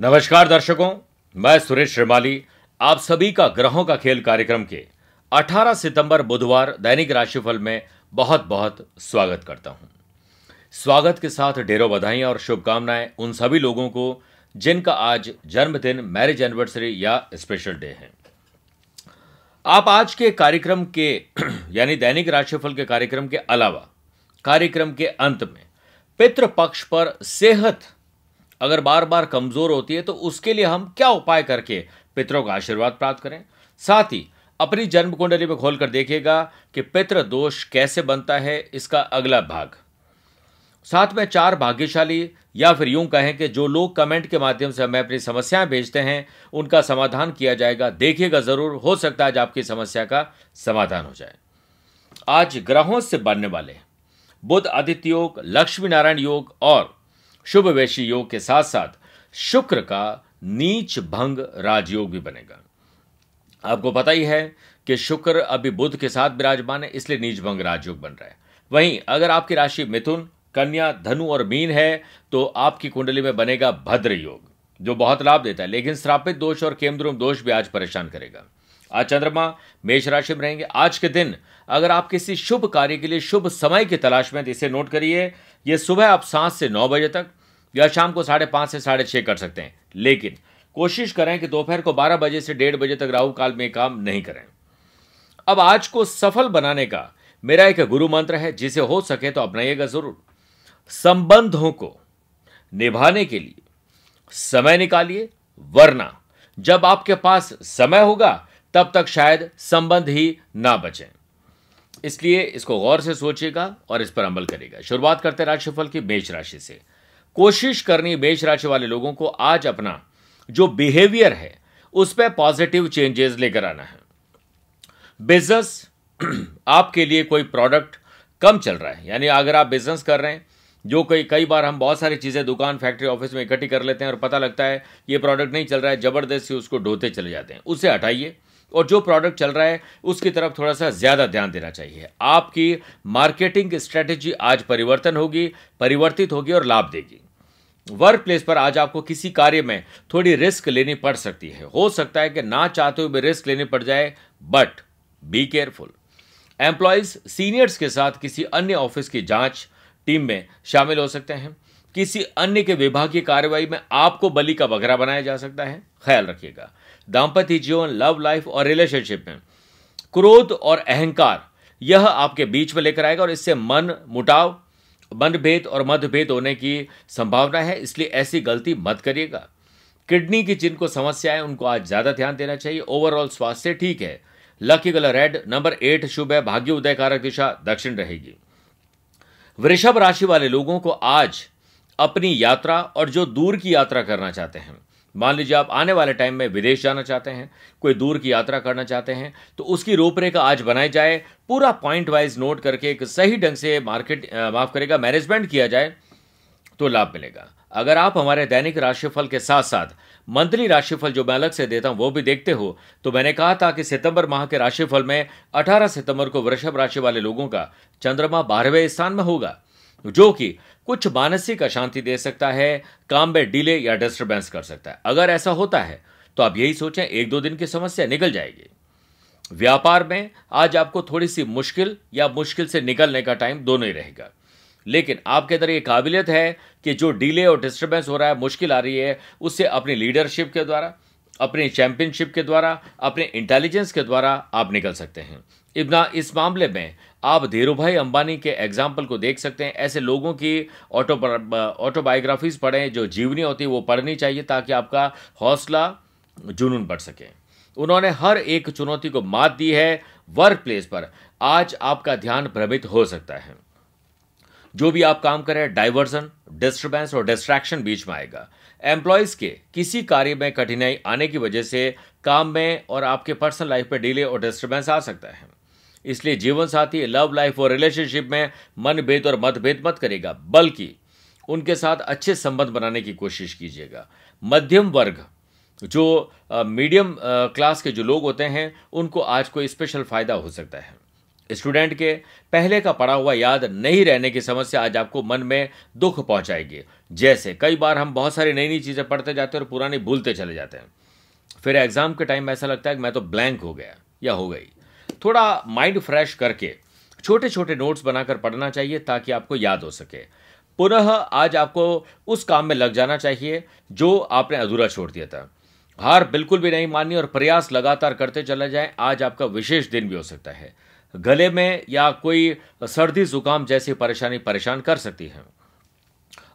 नमस्कार दर्शकों, मैं सुरेश श्रीमाली, आप सभी का ग्रहों का खेल कार्यक्रम के 18 सितंबर बुधवार दैनिक राशिफल में बहुत बहुत स्वागत करता हूँ। स्वागत के साथ ढेरों बधाई और शुभकामनाएँ उन सभी लोगों को जिनका आज जन्मदिन, मैरिज एनिवर्सरी या स्पेशल डे है। आप आज के कार्यक्रम के, यानी दैनिक राशिफल के कार्यक्रम के अलावा, कार्यक्रम के अंत में पितृ पक्ष पर सेहत अगर बार बार कमज़ोर होती है तो उसके लिए हम क्या उपाय करके पितरों का आशीर्वाद प्राप्त करें? साथ ही, अपनी जन्म कुंडली में खोलकर देखिएगा कि पितृ दोष कैसे बनता है, इसका अगला भाग। साथ में चार भाग्यशाली या फिर यूँ कहें कि जो लोग कमेंट के माध्यम से हमें अपनी समस्याएँ भेजते हैं, उनका समाधान किया जाएगा। देखिएगा ज़रूर, हो सकता है आज आपकी समस्या का समाधान हो जाए। आज ग्रहों से बनने वाले बुध आदित्य योग, लक्ष्मी नारायण योग और शुभ वैशी योग के साथ साथ शुक्र का नीच भंग राजयोग भी बनेगा। आपको पता ही है कि शुक्र अभी बुध के साथ विराजमान है, इसलिए नीच भंग राजयोग बन रहा है। वहीं अगर आपकी राशि मिथुन, कन्या, धनु और मीन है तो आपकी कुंडली में बनेगा भद्र योग, जो बहुत लाभ देता है, लेकिन श्रापित दोष और केमद्रुम दोष भी आज परेशान करेगा। आज चंद्रमा मेष राशि में रहेंगे। आज के दिन अगर आप किसी शुभ कार्य के लिए शुभ समय की तलाश में तो इसे नोट करिए। यह सुबह आप सात से नौ बजे तक या शाम को साढ़े पाँच से साढ़े छः कर सकते हैं। लेकिन कोशिश करें कि दोपहर को बारह बजे से डेढ़ बजे तक राहु काल में काम नहीं करें। अब आज को सफल बनाने का मेरा एक गुरु मंत्र है, जिसे हो सके तो अपनाइएगा ज़रूर। संबंधों को निभाने के लिए समय निकालिए, वरना जब आपके पास समय होगा, तब तक शायद संबंध ही ना बचे। इसलिए इसको गौर से सोचिएगा और इस पर अमल करेगा शुरुआत करते राशिफल की मेष राशि से। कोशिश करनी मेष राशि वाले लोगों को आज अपना जो बिहेवियर है, उस पर पॉजिटिव चेंजेस लेकर आना है। बिज़नेस आपके लिए कोई प्रोडक्ट कम चल रहा है। यानी अगर आप बिज़नेस कर रहे हैं, जो कई कई बार हम बहुत सारी चीज़ें दुकान फैक्ट्री ऑफ़िस में इकट्ठी कर लेते हैं और पता लगता है ये प्रोडक्ट नहीं चल रहा है, ज़बरदस्ती उसको ढोते चले जाते हैं। उसे हटाइए और जो प्रोडक्ट चल रहा है, उसकी तरफ़ थोड़ा सा ज़्यादा ध्यान देना चाहिए। आपकी मार्केटिंग स्ट्रेटेजी आज परिवर्तन होगी, परिवर्तित होगी और लाभ देगी। वर्क प्लेस पर आज आपको किसी कार्य में थोड़ी रिस्क लेनी पड़ सकती है। हो सकता है कि ना चाहते हुए भी रिस्क लेनी पड़ जाए but be careful employees seniors के साथ किसी अन्य ऑफ़िस की जाँच टीम में शामिल हो सकते हैं। किसी अन्य के विभागीय कार्रवाई में आपको बलि का बघरा बनाया जा सकता है। ख्याल रखिएगा। दाम्पत्य जीवन लव लाइफ और रिलेशनशिप में क्रोध और अहंकार, यह आपके बीच में लेकर आएगा और इससे मन, मुटाव मनभेद और मतभेद होने की संभावना है, इसलिए ऐसी गलती मत करिएगा। किडनी की जिनको समस्या है, उनको आज ज़्यादा ध्यान देना चाहिए। ओवरऑल स्वास्थ्य ठीक है। Lucky colour red number eight शुभ है, भाग्य उदय कारक दिशा, दक्षिण रहेगी। वृषभ राशि वाले लोगों को आज अपनी यात्रा और जो दूर की यात्रा करना चाहते हैं मान लीजिए आप आने वाले टाइम में विदेश जाना चाहते हैं, कोई दूर की यात्रा करना चाहते हैं तो उसकी रूपरेखा आज बनाई जाए, पूरा पॉइंट वाइज नोट करके एक सही ढंग से मार्केट माफ़ करेगा मैनेजमेंट किया जाए तो लाभ मिलेगा। अगर आप हमारे दैनिक राशिफल के साथ साथ मंथली राशिफल जो मैं अलग से देता हूँ, वो भी देखते हो तो मैंने कहा था कि सितंबर माह के राशिफल में 18 सितंबर को वृषभ राशि वाले लोगों का चंद्रमा बारहवें स्थान में होगा। जो कि कुछ मानसिक अशांति दे सकता है, काम में डिले या डिस्टर्बेंस कर सकता है। अगर ऐसा होता है तो आप यही सोचें, एक दो दिन की समस्या निकल जाएगी। व्यापार में आज आपको थोड़ी सी मुश्किल या मुश्किल से निकलने का टाइम दोनों ही रहेगा। लेकिन आपके अंदर ये काबिलियत है कि जो डिले और डिस्टर्बेंस हो रहा है, मुश्किल आ रही है, उससे अपनी लीडरशिप के द्वारा, अपने चैंपियनशिप के द्वारा, अपने इंटेलिजेंस के द्वारा आप निकल सकते हैं। इतना इस मामले में आप धीरू भाई अंबानी के एग्ज़ाम्पल को देख सकते हैं। ऐसे लोगों की ऑटो ऑटोबायोग्राफीज पढ़ें, जो जीवनी होती है, वो पढ़नी चाहिए ताकि आपका हौसला जुनून बढ़ सके। उन्होंने हर एक चुनौती को मात दी है वर्क प्लेस पर। आज आपका ध्यान भ्रमित हो सकता है। जो भी आप काम करें डाइवर्जन डिस्टर्बेंस और डिस्ट्रैक्शन बीच में आएगा। एम्प्लॉयज़ के किसी कार्य में कठिनाई आने की वजह से काम में और आपके पर्सनल लाइफ में डिले और डिस्टर्बेंस आ सकता है। इसलिए जीवन साथी लव लाइफ और रिलेशनशिप में मनभेद और मतभेद मत करेगा बल्कि उनके साथ अच्छे संबंध बनाने की कोशिश कीजिएगा। मध्यम वर्ग, जो मीडियम क्लास के जो लोग होते हैं, उनको आज कोई स्पेशल फ़ायदा हो सकता है। स्टूडेंट के पहले का पढ़ा हुआ याद नहीं रहने की समस्या आज आपको मन में दुख पहुंचाएगी। जैसे कई बार हम बहुत सारी नई नई चीज़ें पढ़ते जाते हैं और पुरानी भूलते चले जाते हैं। फिर एग्ज़ाम के टाइम में ऐसा लगता है कि मैं तो ब्लैंक हो गया या हो गई। थोड़ा माइंड फ्रेश करके छोटे छोटे नोट्स बनाकर पढ़ना चाहिए ताकि आपको याद हो सके। पुनः आज आपको उस काम में लग जाना चाहिए जो आपने अधूरा छोड़ दिया था। हार बिल्कुल भी नहीं माननी और प्रयास लगातार करते चला जाए, आज आपका विशेष दिन भी हो सकता है। गले में या कोई सर्दी जुकाम जैसी परेशानी परेशान कर सकती है।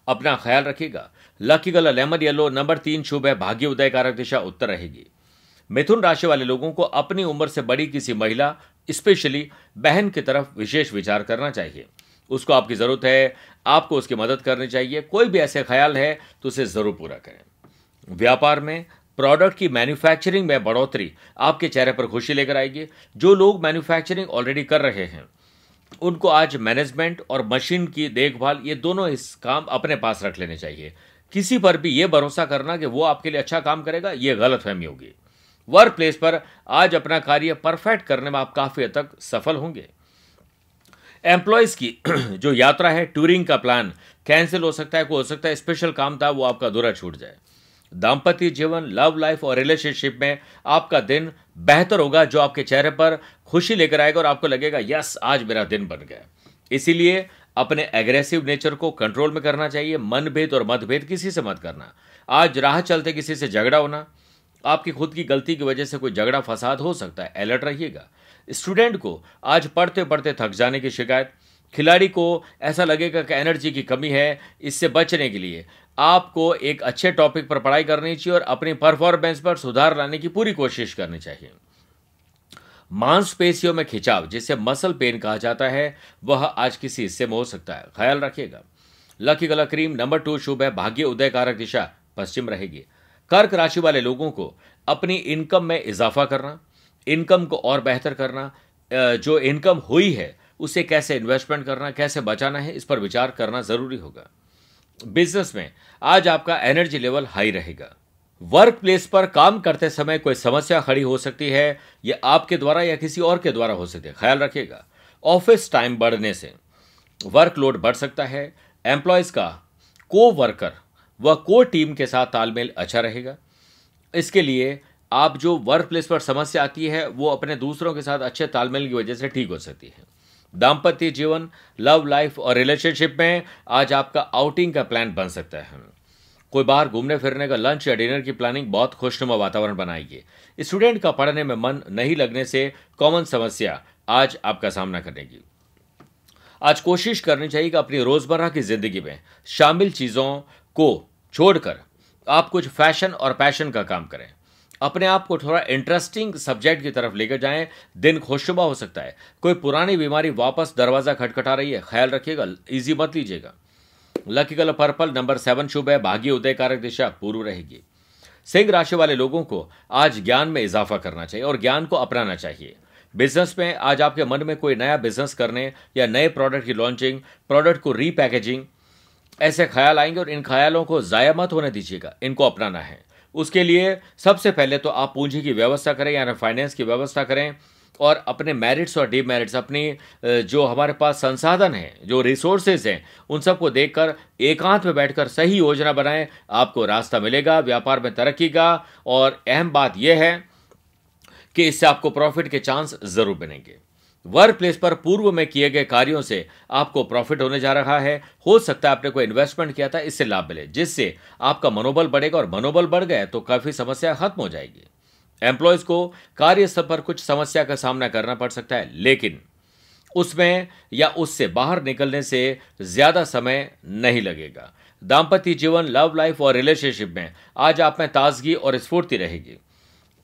अपना ख्याल रखिएगा। Lucky colour lemon yellow number तीन शुभ है, भाग्य उदय कारक दिशा उत्तर रहेगी। मिथुन राशि वाले लोगों को अपनी उम्र से बड़ी किसी महिला, स्पेशली बहन की तरफ़ विशेष विचार करना चाहिए। उसको आपकी ज़रूरत है, आपको उसकी मदद करनी चाहिए। कोई भी ऐसे ख्याल है तो उसे ज़रूर पूरा करें। व्यापार में प्रोडक्ट की मैन्युफैक्चरिंग में बढ़ोतरी आपके चेहरे पर खुशी लेकर आएगी। जो लोग मैन्युफैक्चरिंग ऑलरेडी कर रहे हैं, उनको आज मैनेजमेंट और मशीन की देखभाल, ये दोनों इस काम अपने पास रख लेने चाहिए। किसी पर भी ये भरोसा करना कि वो आपके लिए अच्छा काम करेगा, ये गलत फहमी होगी। वर्क प्लेस पर आज अपना कार्य परफेक्ट करने में आप काफ़ी हद तक सफल होंगे। एम्प्लॉयज़ की जो यात्रा है टूरिंग का प्लान कैंसिल हो सकता है, कोई हो सकता है स्पेशल काम था, वो आपका अधूरा छूट जाए। दाम्पत्य जीवन लव लाइफ और रिलेशनशिप में आपका दिन बेहतर होगा, जो आपके चेहरे पर खुशी लेकर आएगा और आपको लगेगा, यस, आज मेरा दिन बन गया। इसीलिए अपने एग्रेसिव नेचर को कंट्रोल में करना चाहिए। मनभेद और मतभेद किसी से मत करना। आज राह चलते किसी से झगड़ा होना आपकी खुद की गलती की वजह से कोई झगड़ा, फसाद हो सकता है। अलर्ट रहिएगा। स्टूडेंट को आज पढ़ते पढ़ते थक जाने की शिकायत। खिलाड़ी को ऐसा लगेगा कि एनर्जी की कमी है इससे बचने के लिए। आपको एक अच्छे टॉपिक पर पढ़ाई करनी चाहिए और अपनी परफॉर्मेंस पर सुधार लाने की पूरी कोशिश करनी चाहिए। मांसपेशियों में खिंचाव, जिसे मसल पेन कहा जाता है, वह आज किसी हिस्से में हो सकता है। ख्याल रखिएगा। Lucky colour cream number two शुभ है। भाग्य उदय कारक दिशा पश्चिम रहेगी। कर्क राशि वाले लोगों को अपनी इनकम में इजाफा करना, इनकम को और बेहतर करना जो इनकम हुई है, उसे कैसे इन्वेस्टमेंट करना, कैसे बचाना है, इस पर विचार करना ज़रूरी होगा। बिज़नेस में आज आपका एनर्जी लेवल हाई रहेगा। वर्क प्लेस पर काम करते समय कोई समस्या खड़ी हो सकती है यह आपके द्वारा या किसी और के द्वारा हो सकती है, ख्याल रखिएगा। ऑफ़िस टाइम बढ़ने से वर्कलोड बढ़ सकता है। एम्प्लॉयज़ का को वर्कर वह कोर टीम के साथ तालमेल अच्छा रहेगा। इसके लिए आप जो वर्क प्लेस पर समस्या आती है, वो अपने दूसरों के साथ अच्छे तालमेल की वजह से ठीक हो सकती है। दाम्पत्य जीवन लव लाइफ और रिलेशनशिप में आज आपका आउटिंग का प्लान बन सकता है। कोई बाहर घूमने फिरने का लंच या डिनर की प्लानिंग बहुत खुशनुमा वातावरण बनाएगी। स्टूडेंट का पढ़ने में मन नहीं लगने से कॉमन समस्या आज आपका सामना करेगी आज कोशिश करनी चाहिए कि अपनी रोज़मर्रा की ज़िंदगी में शामिल चीज़ों को छोड़कर आप कुछ फ़ैशन और पैशन का काम करें। अपने आप को थोड़ा इंटरेस्टिंग सब्जेक्ट की तरफ़ लेकर जाएँ। दिन खुशबा हो सकता है। कोई पुरानी बीमारी वापस दरवाज़ा खटखटा रही है। ख्याल रखिएगा इजी मत लीजिएगा। Lucky colour purple, number seven शुभ है। भाग्य उदय कारक दिशा पूर्व रहेगी। सिंह राशि वाले लोगों को आज ज्ञान में इजाफा करना चाहिए और ज्ञान को अपनाना चाहिए। बिज़नेस में आज आपके मन में कोई नया बिज़नेस करने या नए प्रोडक्ट की लॉन्चिंग प्रोडक्ट को रीपैकेजिंग ऐसे ख्याल आएँगे और इन ख्यालों को ज़ाया मत होने दीजिएगा। इनको अपनाना है। उसके लिए सबसे पहले तो आप पूंजी की व्यवस्था करें, यानी फाइनेंस की व्यवस्था करें और अपने मेरिट्स और डीमेरिट्स अपनी जो हमारे पास संसाधन हैं, जो रिसोर्सेज हैं, उन सबको देखकर एकांत में बैठकर सही योजना बनाएँ। आपको रास्ता मिलेगा, व्यापार में तरक्की का और अहम बात यह है कि इससे आपको प्रॉफिट के चांस ज़रूर बनेंगे वर्क प्लेस पर पूर्व में किए गए कार्यों से आपको प्रॉफिट होने जा रहा है। हो सकता है आपने कोई इन्वेस्टमेंट किया था, इससे लाभ मिले, जिससे आपका मनोबल बढ़ेगा और मनोबल बढ़ गया तो काफ़ी समस्या खत्म हो जाएगी। एम्प्लॉयज़ को कार्य स्तर पर कुछ समस्या का सामना करना पड़ सकता है, लेकिन उसमें या उससे बाहर निकलने से ज़्यादा समय नहीं लगेगा। दाम्पत्य जीवन लव लाइफ और रिलेशनशिप में आज आप में ताजगी और स्फूर्ति रहेगी।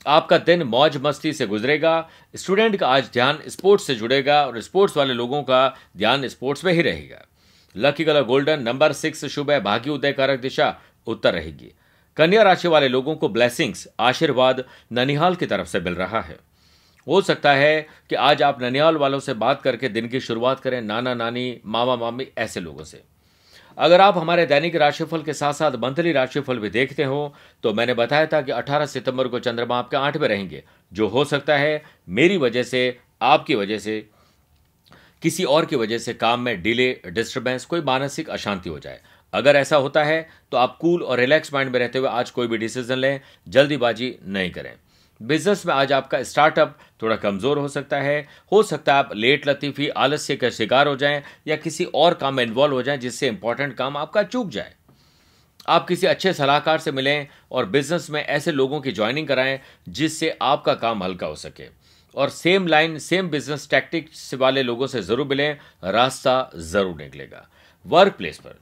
आपका दिन मौज मस्ती से गुजरेगा। स्टूडेंट का आज ध्यान स्पोर्ट्स से जुड़ेगा और स्पोर्ट्स वाले लोगों का ध्यान स्पोर्ट्स में ही रहेगा। Lucky colour golden, number six शुभ है, भाग्य उदय कारक दिशा, उत्तर रहेगी। कन्या राशि वाले लोगों को ब्लेसिंग्स, आशीर्वाद ननिहाल की तरफ़ से मिल रहा है। हो सकता है कि आज आप ननिहाल वालों से बात करके दिन की शुरुआत करें, नाना, नानी, मामा, मामी, ऐसे लोगों से। अगर आप हमारे दैनिक राशिफल के साथ साथ मंथली राशिफल भी देखते हो तो मैंने बताया था कि 18 सितंबर को चंद्रमा आपके आठ में रहेंगे, जो हो सकता है मेरी वजह से, आपकी वजह से, किसी और की वजह से काम में डिले डिस्टर्बेंस कोई मानसिक अशांति हो जाए। अगर ऐसा होता है तो आप कूल और रिलैक्स माइंड में रहते हुए आज कोई भी डिसीज़न लें, जल्दीबाजी नहीं करें। बिज़नेस में आज आपका स्टार्टअप थोड़ा कमज़ोर हो सकता है। हो सकता है आप लेट लतीफी, आलस्य का शिकार हो जाएँ या किसी और काम में इन्वॉल्व हो जाएँ जिससे इंपॉर्टेंट काम आपका चूक जाए। आप किसी अच्छे सलाहकार से मिलें और बिज़नेस में ऐसे लोगों की ज्वाइनिंग कराएँ जिससे आपका काम हल्का हो सके। और same line same business tactics वाले लोगों से ज़रूर मिलें, रास्ता ज़रूर निकलेगा। वर्क प्लेस पर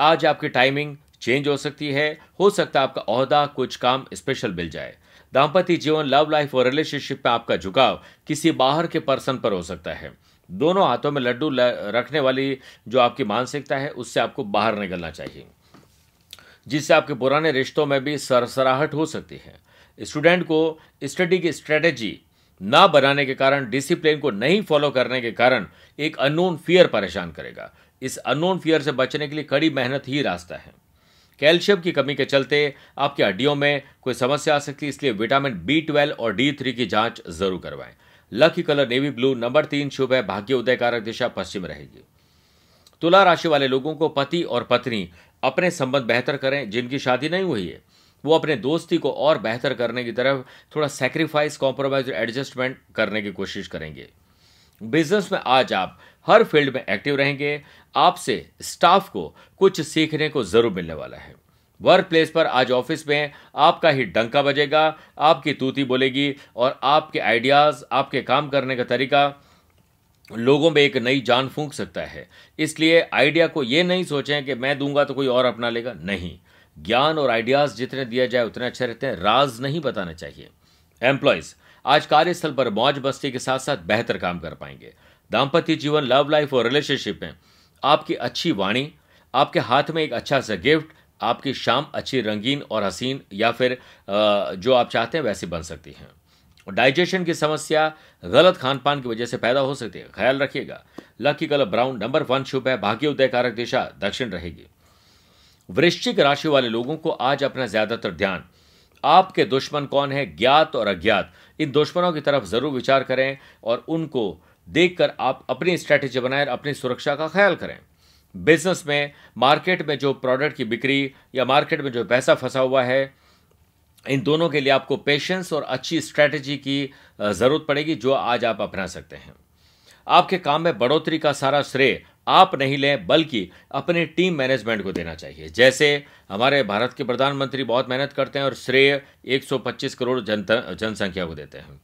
आज आपकी टाइमिंग चेंज हो सकती है, हो सकता है आपका अहदा कुछ काम स्पेशल मिल जाए। दाम्पत्य जीवन लव लाइफ और रिलेशनशिप में आपका झुकाव किसी बाहर के पर्सन पर हो सकता है। दोनों हाथों में लड्डू रखने वाली जो आपकी मानसिकता है, उससे आपको बाहर निकलना चाहिए, जिससे आपके पुराने रिश्तों में भी सरसराहट हो सकती है। स्टूडेंट को स्टडी की स्ट्रेटेजी ना बनाने के कारण डिसिप्लिन को नहीं फॉलो करने के कारण एक अननोन फियर परेशान करेगा। इस अननोन फियर से बचने के लिए कड़ी मेहनत ही रास्ता है। कैल्शियम की कमी के चलते आपकी हड्डियों में कोई समस्या आ सकती है, इसलिए विटामिन बी ट्वेल्व और डी थ्री की जाँच ज़रूर करवाएँ। Lucky colour navy blue number तीन शुभ है, भाग्य उदयकारक दिशा पश्चिम रहेगी। तुला राशि वाले लोगों को पति और पत्नी अपने संबंध बेहतर करें, जिनकी शादी नहीं हुई है, वो अपने दोस्ती को और बेहतर करने की तरफ़ थोड़ा सेक्रीफाइस कॉम्प्रोमाइज और एडजस्टमेंट करने की कोशिश करेंगे। बिज़नेस में आज आप हर फ़ील्ड में एक्टिव रहेंगे आपसे स्टाफ को कुछ सीखने को ज़रूर मिलने वाला है। वर्क प्लेस पर आज ऑफ़िस में आपका ही डंका बजेगा, आपकी तूती बोलेगी और आपके आइडियाज़, आपके काम करने का तरीका लोगों में एक नई जान फूंक सकता है। इसलिए आइडिया को यह नहीं सोचें कि मैं दूँगा तो कोई और अपना लेगा। नहीं। ज्ञान और आइडियाज़ जितने दिया जाए उतने अच्छे रहते हैं। राज नहीं बताना चाहिए। एम्प्लॉयज़, आज कार्यस्थल पर मौज बस्ती के साथ साथ बेहतर काम कर पाएँगे। दाम्पत्य जीवन, लव लाइफ और रिलेशनशिप में आपकी अच्छी वाणी, आपके हाथ में एक अच्छा सा गिफ्ट, आपकी शाम अच्छी रंगीन और हसीन या फिर जो आप चाहते हैं वैसी बन सकती हैं। डाइजेशन की समस्या गलत खान पान की वजह से पैदा हो सकती है। ख्याल रखिएगा, lucky colour brown number one शुभ है, भाग्य उदय कारक दिशा, दक्षिण रहेगी। वृश्चिक राशि वाले लोगों को आज अपना ज़्यादातर ध्यान, आपके दुश्मन कौन है, ज्ञात और अज्ञात, इन दुश्मनों की तरफ़ ज़रूर विचार करें और उनको देखकर आप अपनी स्ट्रैटेजी बनाएँ और अपनी सुरक्षा का ख्याल करें। बिज़नेस में मार्केट में जो प्रोडक्ट की बिक्री या मार्केट में जो पैसा फंसा हुआ है, इन दोनों के लिए आपको पेशेंस और अच्छी स्ट्रैटेजी की ज़रूरत पड़ेगी जो आज आप अपना सकते हैं। आपके काम में बढ़ोतरी का सारा श्रेय आप नहीं लें, बल्कि अपने टीम मैनेजमेंट को देना चाहिए। जैसे हमारे भारत के प्रधानमंत्री बहुत मेहनत करते हैं और श्रेय 125 करोड़ जनसंख्या को देते हैं।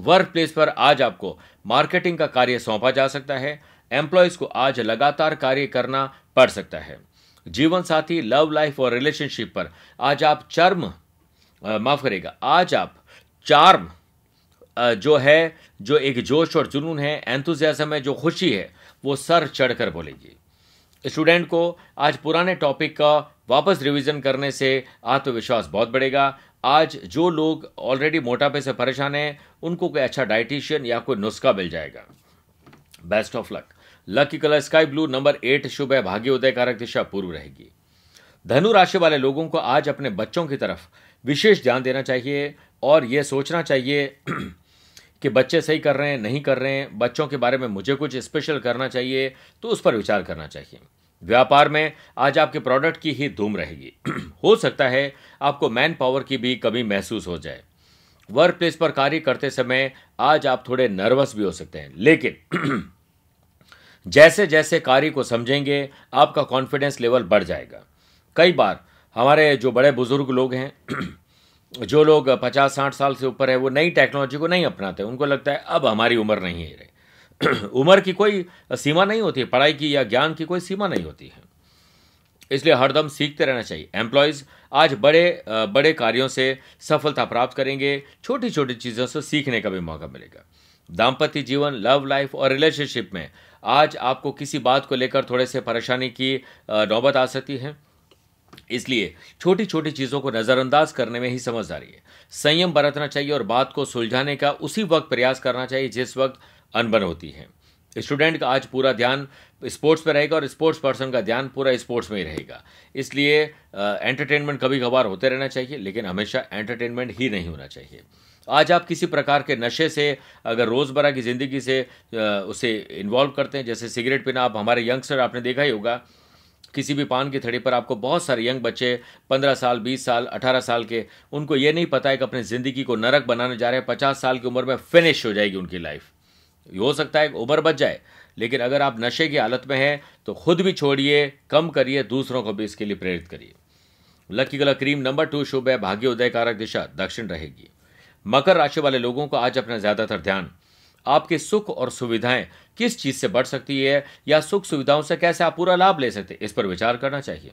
वर्क प्लेस पर आज आपको मार्केटिंग का कार्य सौंपा जा सकता है एम्प्लॉयज़ को आज लगातार कार्य करना पड़ सकता है। जीवन साथी लव लाइफ और रिलेशनशिप पर आज आप चर्म माफ़ करेगा आज आप चार्म जो है, जो एक जोश और जुनून है एंथुजियाजम है, जो खुशी है, वो सर चढ़कर बोलेगी। स्टूडेंट को आज पुराने टॉपिक का वापस रिवीजन करने से आत्मविश्वास बहुत बढ़ेगा आज जो लोग ऑलरेडी मोटापे से परेशान हैं, उनको कोई अच्छा डाइटिशियन या कोई नुस्खा मिल जाएगा। Best of luck lucky colour sky blue number eight शुभ है भाग्य उदय कारक दिशा पूर्व रहेगी। धनु राशि वाले लोगों को आज अपने बच्चों की तरफ़ विशेष ध्यान देना चाहिए और यह सोचना चाहिए कि बच्चे सही कर रहे हैं, नहीं कर रहे हैं, बच्चों के बारे में मुझे कुछ स्पेशल करना चाहिए तो उस पर विचार करना चाहिए। व्यापार में आज आपके प्रोडक्ट की ही धूम रहेगी। हो सकता है आपको मैन पावर की भी कमी महसूस हो जाए। वर्क प्लेस पर कार्य करते समय आज आप थोड़े नर्वस भी हो सकते हैं। लेकिन जैसे जैसे कार्य को समझेंगे, आपका कॉन्फिडेंस लेवल बढ़ जाएगा। कई बार हमारे जो बड़े बुज़ुर्ग लोग हैं, जो लोग पचास साठ साल से ऊपर है, वो नई टेक्नोलॉजी को नहीं अपनाते। उनको लगता है, अब हमारी उम्र नहीं है उम्र की कोई सीमा नहीं होती, पढ़ाई की या ज्ञान की कोई सीमा नहीं होती है। इसलिए हरदम सीखते रहना चाहिए। एम्प्लॉयज़ आज बड़े बड़े कार्यों से सफलता प्राप्त करेंगे छोटी छोटी चीज़ों से सीखने का भी मौका मिलेगा। दाम्पत्य जीवन लव लाइफ और रिलेशनशिप में आज आपको किसी बात को लेकर थोड़े से परेशानी की नौबत आ सकती है। इसलिए छोटी छोटी चीज़ों को नज़रअंदाज करने में ही समझदारी है। संयम बरतना चाहिए और बात को सुलझाने का उसी वक्त प्रयास करना चाहिए जिस वक्त अनबन होती है। स्टूडेंट का आज पूरा ध्यान स्पोर्ट्स पर रहेगा और स्पोर्ट्स पर्सन का ध्यान पूरा स्पोर्ट्स में ही रहेगा। इसलिए एंटरटेनमेंट कभी कभार होते रहना चाहिए, लेकिन हमेशा एंटरटेनमेंट ही नहीं होना चाहिए। आज आप किसी प्रकार के नशे से, अगर रोज़मर्रा की ज़िंदगी से उसे इन्वॉल्व करते हैं, जैसे सिगरेट पीना, आप हमारे यंगस्टर आपने देखा ही होगा, किसी भी पान की थड़ी पर आपको बहुत सारे यंग बच्चे, पंद्रह साल, बीस साल, अठारह साल के, उनको ये नहीं पता है कि अपनी ज़िंदगी को नरक बनाने जा रहे हैं, पचास साल की उम्र में फिनिश हो जाएगी उनकी लाइफ हो सकता है उम्र बच जाए, लेकिन अगर आप नशे की हालत में हैं तो खुद भी छोड़िए, कम करिए, दूसरों को भी इसके लिए प्रेरित करिए। Lucky colour cream number two शुभ है भाग्य उदय कारक दिशा, दक्षिण रहेगी। मकर राशि वाले लोगों को आज अपना ज़्यादातर ध्यान, आपके सुख और सुविधाएँ किस चीज़ से बढ़ सकती है, या सुख सुविधाओं से कैसे आप पूरा लाभ ले सकते इस पर विचार करना चाहिए।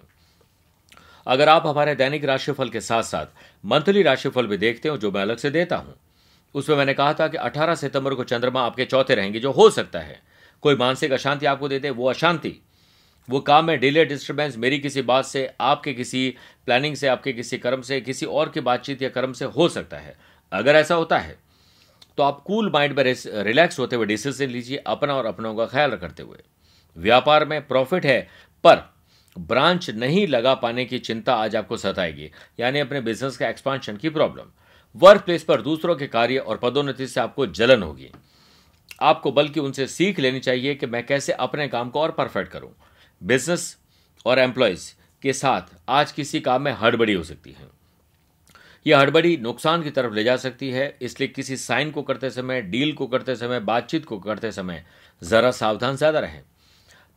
अगर आप हमारे दैनिक राशिफल के साथ साथ मंथली राशिफल भी देखते हो, जो मैं अलग से देता हूँ उसमें मैंने कहा था कि 18 सितंबर को चंद्रमा आपके चौथे रहेंगे, जो हो सकता है। कोई मानसिक अशांति आपको देते वो अशांति। वो काम में डिले डिस्टर्बेंस मेरी किसी बात से, आपके किसी प्लानिंग से, आपके किसी कर्म से, किसी और की बातचीत या कर्म से हो सकता है। अगर ऐसा होता है तो आप कूल माइंड में रिलैक्स होते हुए डिसीज़न लीजिए अपना और अपनों का ख्याल करते हुए। व्यापार में प्रॉफिट है, पर ब्रांच नहीं लगा पाने की चिंता आज आपको सताएगी। यानी अपने बिज़नेस का एक्सपांशन की प्रॉब्लम वर्क प्लेस पर दूसरों के कार्य और पदोन्नति से आपको जलन होगी। आपको बल्कि उनसे सीख लेनी चाहिए कि मैं कैसे अपने काम को और परफेक्ट करूँ। बिज़नेस और एम्प्लॉयज़ के साथ आज किसी काम में हड़बड़ी हो सकती है। यह हड़बड़ी नुकसान की तरफ़ ले जा सकती है, इसलिए किसी साइन को करते समय, डील को करते समय, बातचीत को करते समय जरा सावधान ज़्यादा रहें।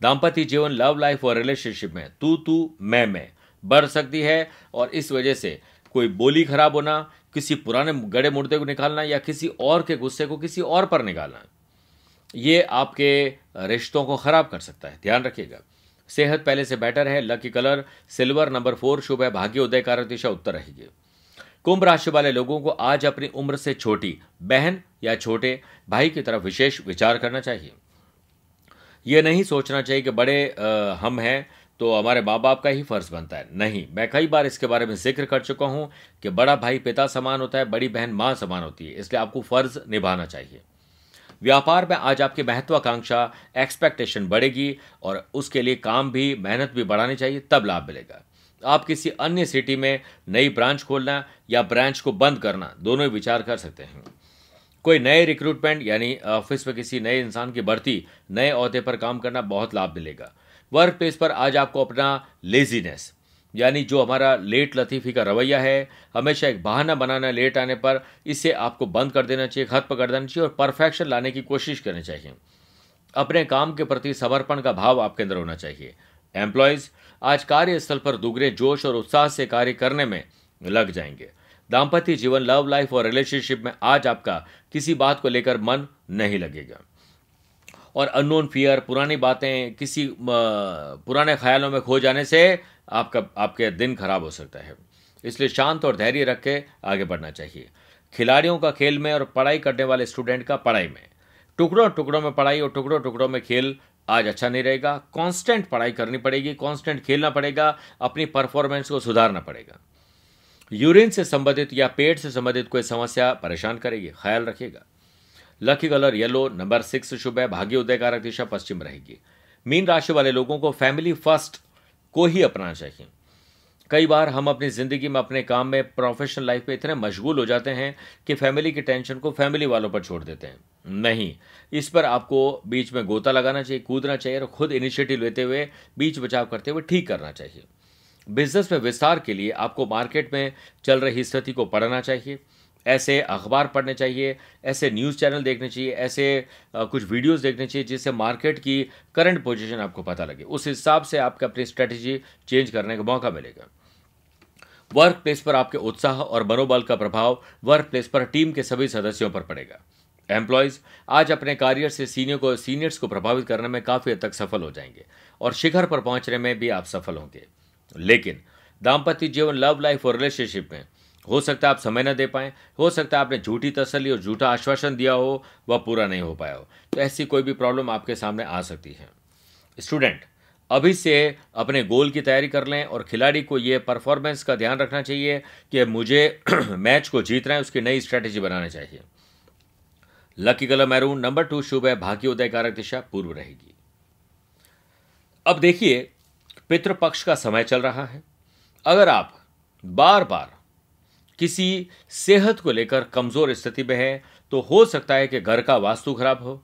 दाम्पत्य जीवन लव लाइफ और रिलेशनशिप में तू तू मैं मैं बढ़ सकती है और इस वजह से कोई बोली खराब होना किसी पुराने गड़े मुर्दे को निकालना या किसी और के गुस्से को किसी और पर निकालना ये आपके रिश्तों को खराब कर सकता है। ध्यान रखिएगा। सेहत पहले से बेटर है lucky colour silver number four शुभ है भाग्य उदय कारक दिशा उत्तर रहेगी। कुंभ राशि वाले लोगों को आज अपनी उम्र से छोटी बहन या छोटे भाई की तरफ़ विशेष विचार करना चाहिए। यह नहीं सोचना चाहिए कि बड़े आ, हम हैं तो हमारे माँ बाप का ही फ़र्ज़ बनता है। नहीं, मैं कई बार इसके बारे में ज़िक्र कर चुका हूँ कि बड़ा भाई पिता समान होता है, बड़ी बहन माँ समान होती है, इसलिए आपको फ़र्ज़ निभाना चाहिए। व्यापार में आज आपकी महत्वाकांक्षा एक्सपेक्टेशन बढ़ेगी और उसके लिए काम भी, मेहनत भी बढ़ानी चाहिए, तब लाभ मिलेगा। आप किसी अन्य सिटी में नई ब्रांच खोलना या ब्रांच को बंद करना, दोनों ही विचार कर सकते हैं। कोई नए रिक्रूटमेंट यानी ऑफ़िस में किसी नए इंसान की भर्ती नए अहदे पर काम करना बहुत लाभ मिलेगा। वर्क प्लेस पर आज आपको अपना लेजीनेस यानी जो हमारा लेट लतीफ़ी का रवैया है, हमेशा एक बहाना बनाना लेट आने पर, इसे आपको बंद कर देना चाहिए, खत्म कर देना चाहिए और परफेक्शन लाने की कोशिश करनी चाहिए। अपने काम के प्रति समर्पण का भाव आपके अंदर होना चाहिए। एम्प्लॉयज़ आज कार्यस्थल पर दुगरे जोश और उत्साह से कार्य करने में लग जाएँगे। दाम्पत्य जीवन लव लाइफ और रिलेशनशिप में आज आपका किसी बात को लेकर मन नहीं लगेगा। और अननोन फियर पुरानी बातें किसी पुराने ख्यालों में खो जाने से आपका, आपके दिन खराब हो सकता है। इसलिए शांत और धैर्य रख के आगे बढ़ना चाहिए। खिलाड़ियों का खेल में और पढ़ाई करने वाले स्टूडेंट का पढ़ाई में। टुकड़ों टुकड़ों में पढ़ाई और टुकड़ों टुकड़ों में खेल आज अच्छा नहीं रहेगा। कांस्टेंट पढ़ाई करनी पड़ेगी कांस्टेंट खेलना पड़ेगा, अपनी परफॉर्मेंस को सुधारना पड़ेगा। यूरिन से संबंधित या पेट से संबंधित कोई समस्या परेशान करेगी, ख्याल रखिएगा। Lucky colour yellow number six शुभ है भाग्य उदय कारक दिशा पश्चिम रहेगी मीन राशि वाले लोगों को फैमिली फ़र्स्ट को ही अपनाना चाहिए कई बार हम अपनी ज़िंदगी में अपने काम में प्रोफेशनल लाइफ में इतने मशगूल हो जाते हैं कि फैमिली की टेंशन को फैमिली वालों पर छोड़ देते हैं नहीं इस पर आपको बीच में गोता लगाना चाहिए कूदना चाहिए और खुद इनिशिएटिव लेते हुए बीच बचाव करते हुए ठीक करना चाहिए बिज़नेस में विस्तार के लिए आपको मार्केट में चल रही स्थिति को पढ़ना चाहिए ऐसे अखबार पढ़ने चाहिए, ऐसे न्यूज़ चैनल देखने चाहिए, ऐसे कुछ वीडियोस देखने चाहिए जिससे मार्केट की करंट पोजीशन आपको पता लगे। उस हिसाब से आपको अपनी स्ट्रेटजी चेंज करने का मौका मिलेगा। वर्क प्लेस पर आपके उत्साह और मनोबल का प्रभाव वर्क प्लेस पर टीम के सभी सदस्यों पर पड़ेगा। एम्प्लॉयज़, आज अपने कार्य से सीनियर को, सीनियर्स को प्रभावित करने में काफ़ी हद तक सफल हो जाएँगे और शिखर पर पहुँचने में भी आप सफल होंगे। लेकिन दाम्पत्य जीवन, लव लाइफ और रिलेशनशिप में हो सकता है आप समय न दे पाए, हो सकता है आपने झूठी तसली और झूठा आश्वासन दिया हो, वह पूरा नहीं हो पाया हो। तो ऐसी कोई भी प्रॉब्लम आपके सामने आ सकती है। स्टूडेंट, अभी से अपने गोल की तैयारी कर लें और खिलाड़ी को यह परफॉर्मेंस का ध्यान रखना चाहिए कि मुझे मैच को जीतना है, उसकी नई स्ट्रैटेजी बनानी चाहिए। Lucky colour maroon, number two शुभ है, भाग्य उदय कारक दिशा, पूर्व रहेगी। अब देखिए, पितृपक्ष का समय चल रहा है। अगर आप बार बार किसी सेहत को लेकर कमज़ोर स्थिति में है तो हो सकता है कि घर का वास्तु खराब हो,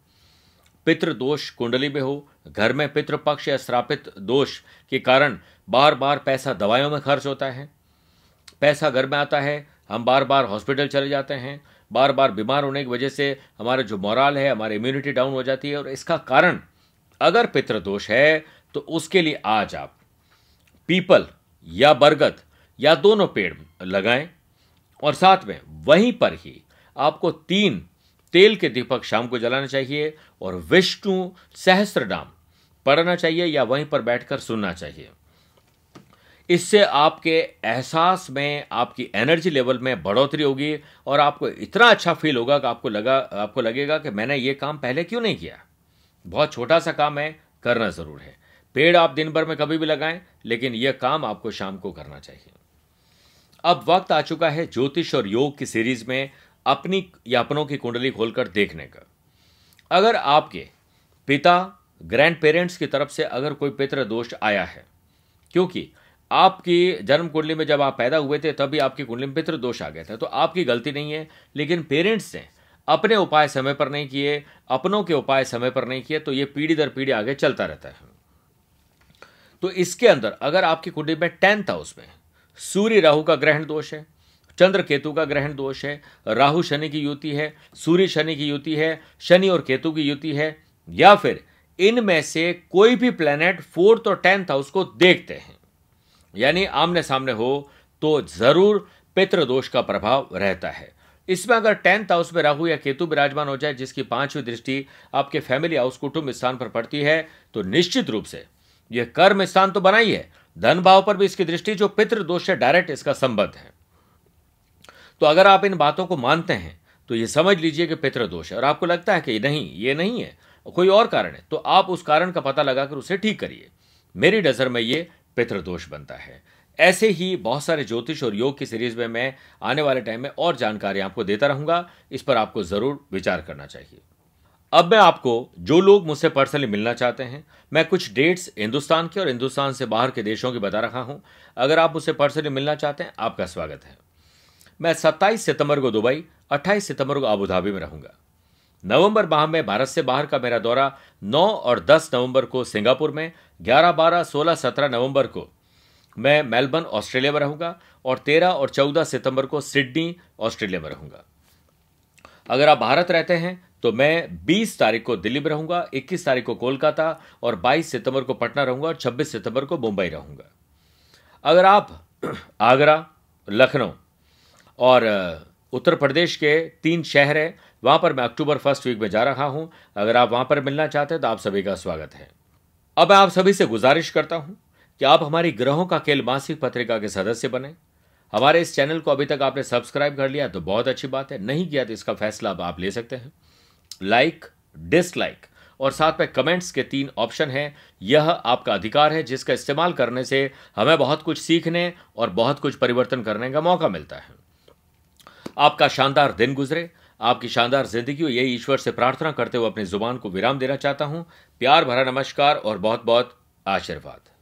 पितृ दोष कुंडली में हो, घर में पितृपक्ष या श्रापित दोष के कारण बार बार पैसा दवाइयों में खर्च होता है। पैसा घर में आता है, हम बार बार हॉस्पिटल चले जाते हैं बार बार बीमार होने की वजह से हमारा जो मोराल है, हमारी इम्यूनिटी डाउन हो जाती है और इसका कारण अगर पितृदोष है तो उसके लिए आज आप पीपल या बरगद या दोनों पेड़ लगाएँ और साथ में वहीं पर ही आपको तीन तेल के दीपक शाम को जलाना चाहिए और विष्णु सहस्त्र नाम पढ़ना चाहिए या वहीं पर बैठकर सुनना चाहिए। इससे आपके एहसास में, आपकी एनर्जी लेवल में बढ़ोतरी होगी और आपको इतना अच्छा फील होगा कि आपको लगा, आपको लगेगा कि मैंने ये काम पहले क्यों नहीं किया? बहुत छोटा सा काम है, करना ज़रूर है। पेड़ आप दिन भर में कभी भी लगाएँ, लेकिन यह काम आपको शाम को करना चाहिए। अब वक्त आ चुका है ज्योतिष और योग की सीरीज़ में अपनी या अपनों की कुंडली खोलकर देखने का। अगर आपके पिता, ग्रैंड पेरेंट्स की तरफ़ से अगर कोई पितृ दोष आया है, क्योंकि आपकी जन्म कुंडली में जब आप पैदा हुए थे, तभी आपकी कुंडली में पितृ दोष आ गए थे तो आपकी गलती नहीं है, लेकिन पेरेंट्स ने अपने उपाय समय पर नहीं किए, अपनों के उपाय समय पर नहीं किए तो ये पीढ़ी दर पीढ़ी आगे चलता रहता है। तो इसके अंदर अगर आपकी कुंडली में टेंथ हाउस में सूर्य राहु का ग्रहण दोष है, चंद्र केतु का ग्रहण दोष है, राहु शनि की युति है, सूर्य शनि की युति है, शनि और केतु की युति है, या फिर इनमें से कोई भी प्लेनेट फोर्थ और टेंथ हाउस को देखते हैं। यानी आमने सामने हो तो ज़रूर पितृदोष का प्रभाव रहता है। इसमें अगर टेंथ हाउस में राहु या केतु विराजमान हो जाए, जिसकी पांचवी दृष्टि आपके फैमिली हाउस कुटुंब स्थान पर पड़ती है तो निश्चित रूप से यह कर्म स्थान तो बना ही है धन भाव पर भी इसकी दृष्टि, जो पितृदोष से डायरेक्ट इसका संबंध है। तो अगर आप इन बातों को मानते हैं तो ये समझ लीजिए कि पितृदोष है। और आपको लगता है कि नहीं, ये नहीं है, कोई और कारण है तो आप उस कारण का पता लगाकर उसे ठीक करिए। मेरी नज़र में ये पितृदोष बनता है। ऐसे ही बहुत सारे ज्योतिष और योग की सीरीज़ में मैं आने वाले टाइम में और जानकारी आपको देता रहूँगा। इस पर आपको ज़रूर विचार करना चाहिए। अब मैं आपको जो लोग मुझसे पर्सनली मिलना चाहते हैं मैं कुछ डेट्स हिंदुस्तान के और हिंदुस्तान से बाहर के देशों की बता रहा हूँ। अगर आप मुझसे पर्सनली मिलना चाहते हैं आपका स्वागत है। मैं 27 सितंबर को दुबई 28 सितंबर को अबुधाबी में रहूँगा। नवंबर माह में भारत से बाहर का मेरा दौरा 9 और 10 नवंबर को सिंगापुर में 11, 12, 16, 17 नवंबर को मैं मेलबर्न ऑस्ट्रेलिया में रहूँगा और 13 और 14 सितंबर को सिडनी ऑस्ट्रेलिया में रहूँगा। अगर आप भारत रहते हैं तो मैं 20 तारीख को दिल्ली में रहूँगा 21 तारीख को कोलकाता और 22 सितंबर को पटना रहूँगा और 26 सितंबर को मुंबई रहूँगा। अगर आप आगरा, लखनऊ और उत्तर प्रदेश के तीन शहर हैं, वहाँ पर मैं अक्टूबर फ़र्स्ट वीक में जा रहा हूँ। अगर आप वहाँ पर मिलना चाहते हैं तो आप सभी का स्वागत है। अब मैं आप सभी से गुजारिश करता हूँ कि आप हमारी ग्रहों का खेल मासिक पत्रिका के सदस्य बने। हमारे इस चैनल को अभी तक आपने सब्सक्राइब कर लिया तो बहुत अच्छी बात है, नहीं किया तो इसका फैसला अब आप ले सकते हैं। लाइक डिसलाइक और साथ में कमेंट्स के तीन ऑप्शन हैं। यह आपका अधिकार है, जिसका इस्तेमाल करने से हमें बहुत कुछ सीखने और बहुत कुछ परिवर्तन करने का मौका मिलता है। आपका शानदार दिन गुजरे। आपकी शानदार ज़िंदगी हो यही ईश्वर से प्रार्थना करते हुए अपनी ज़ुबान को विराम देना चाहता हूँ। प्यार भरा नमस्कार और बहुत बहुत आशीर्वाद।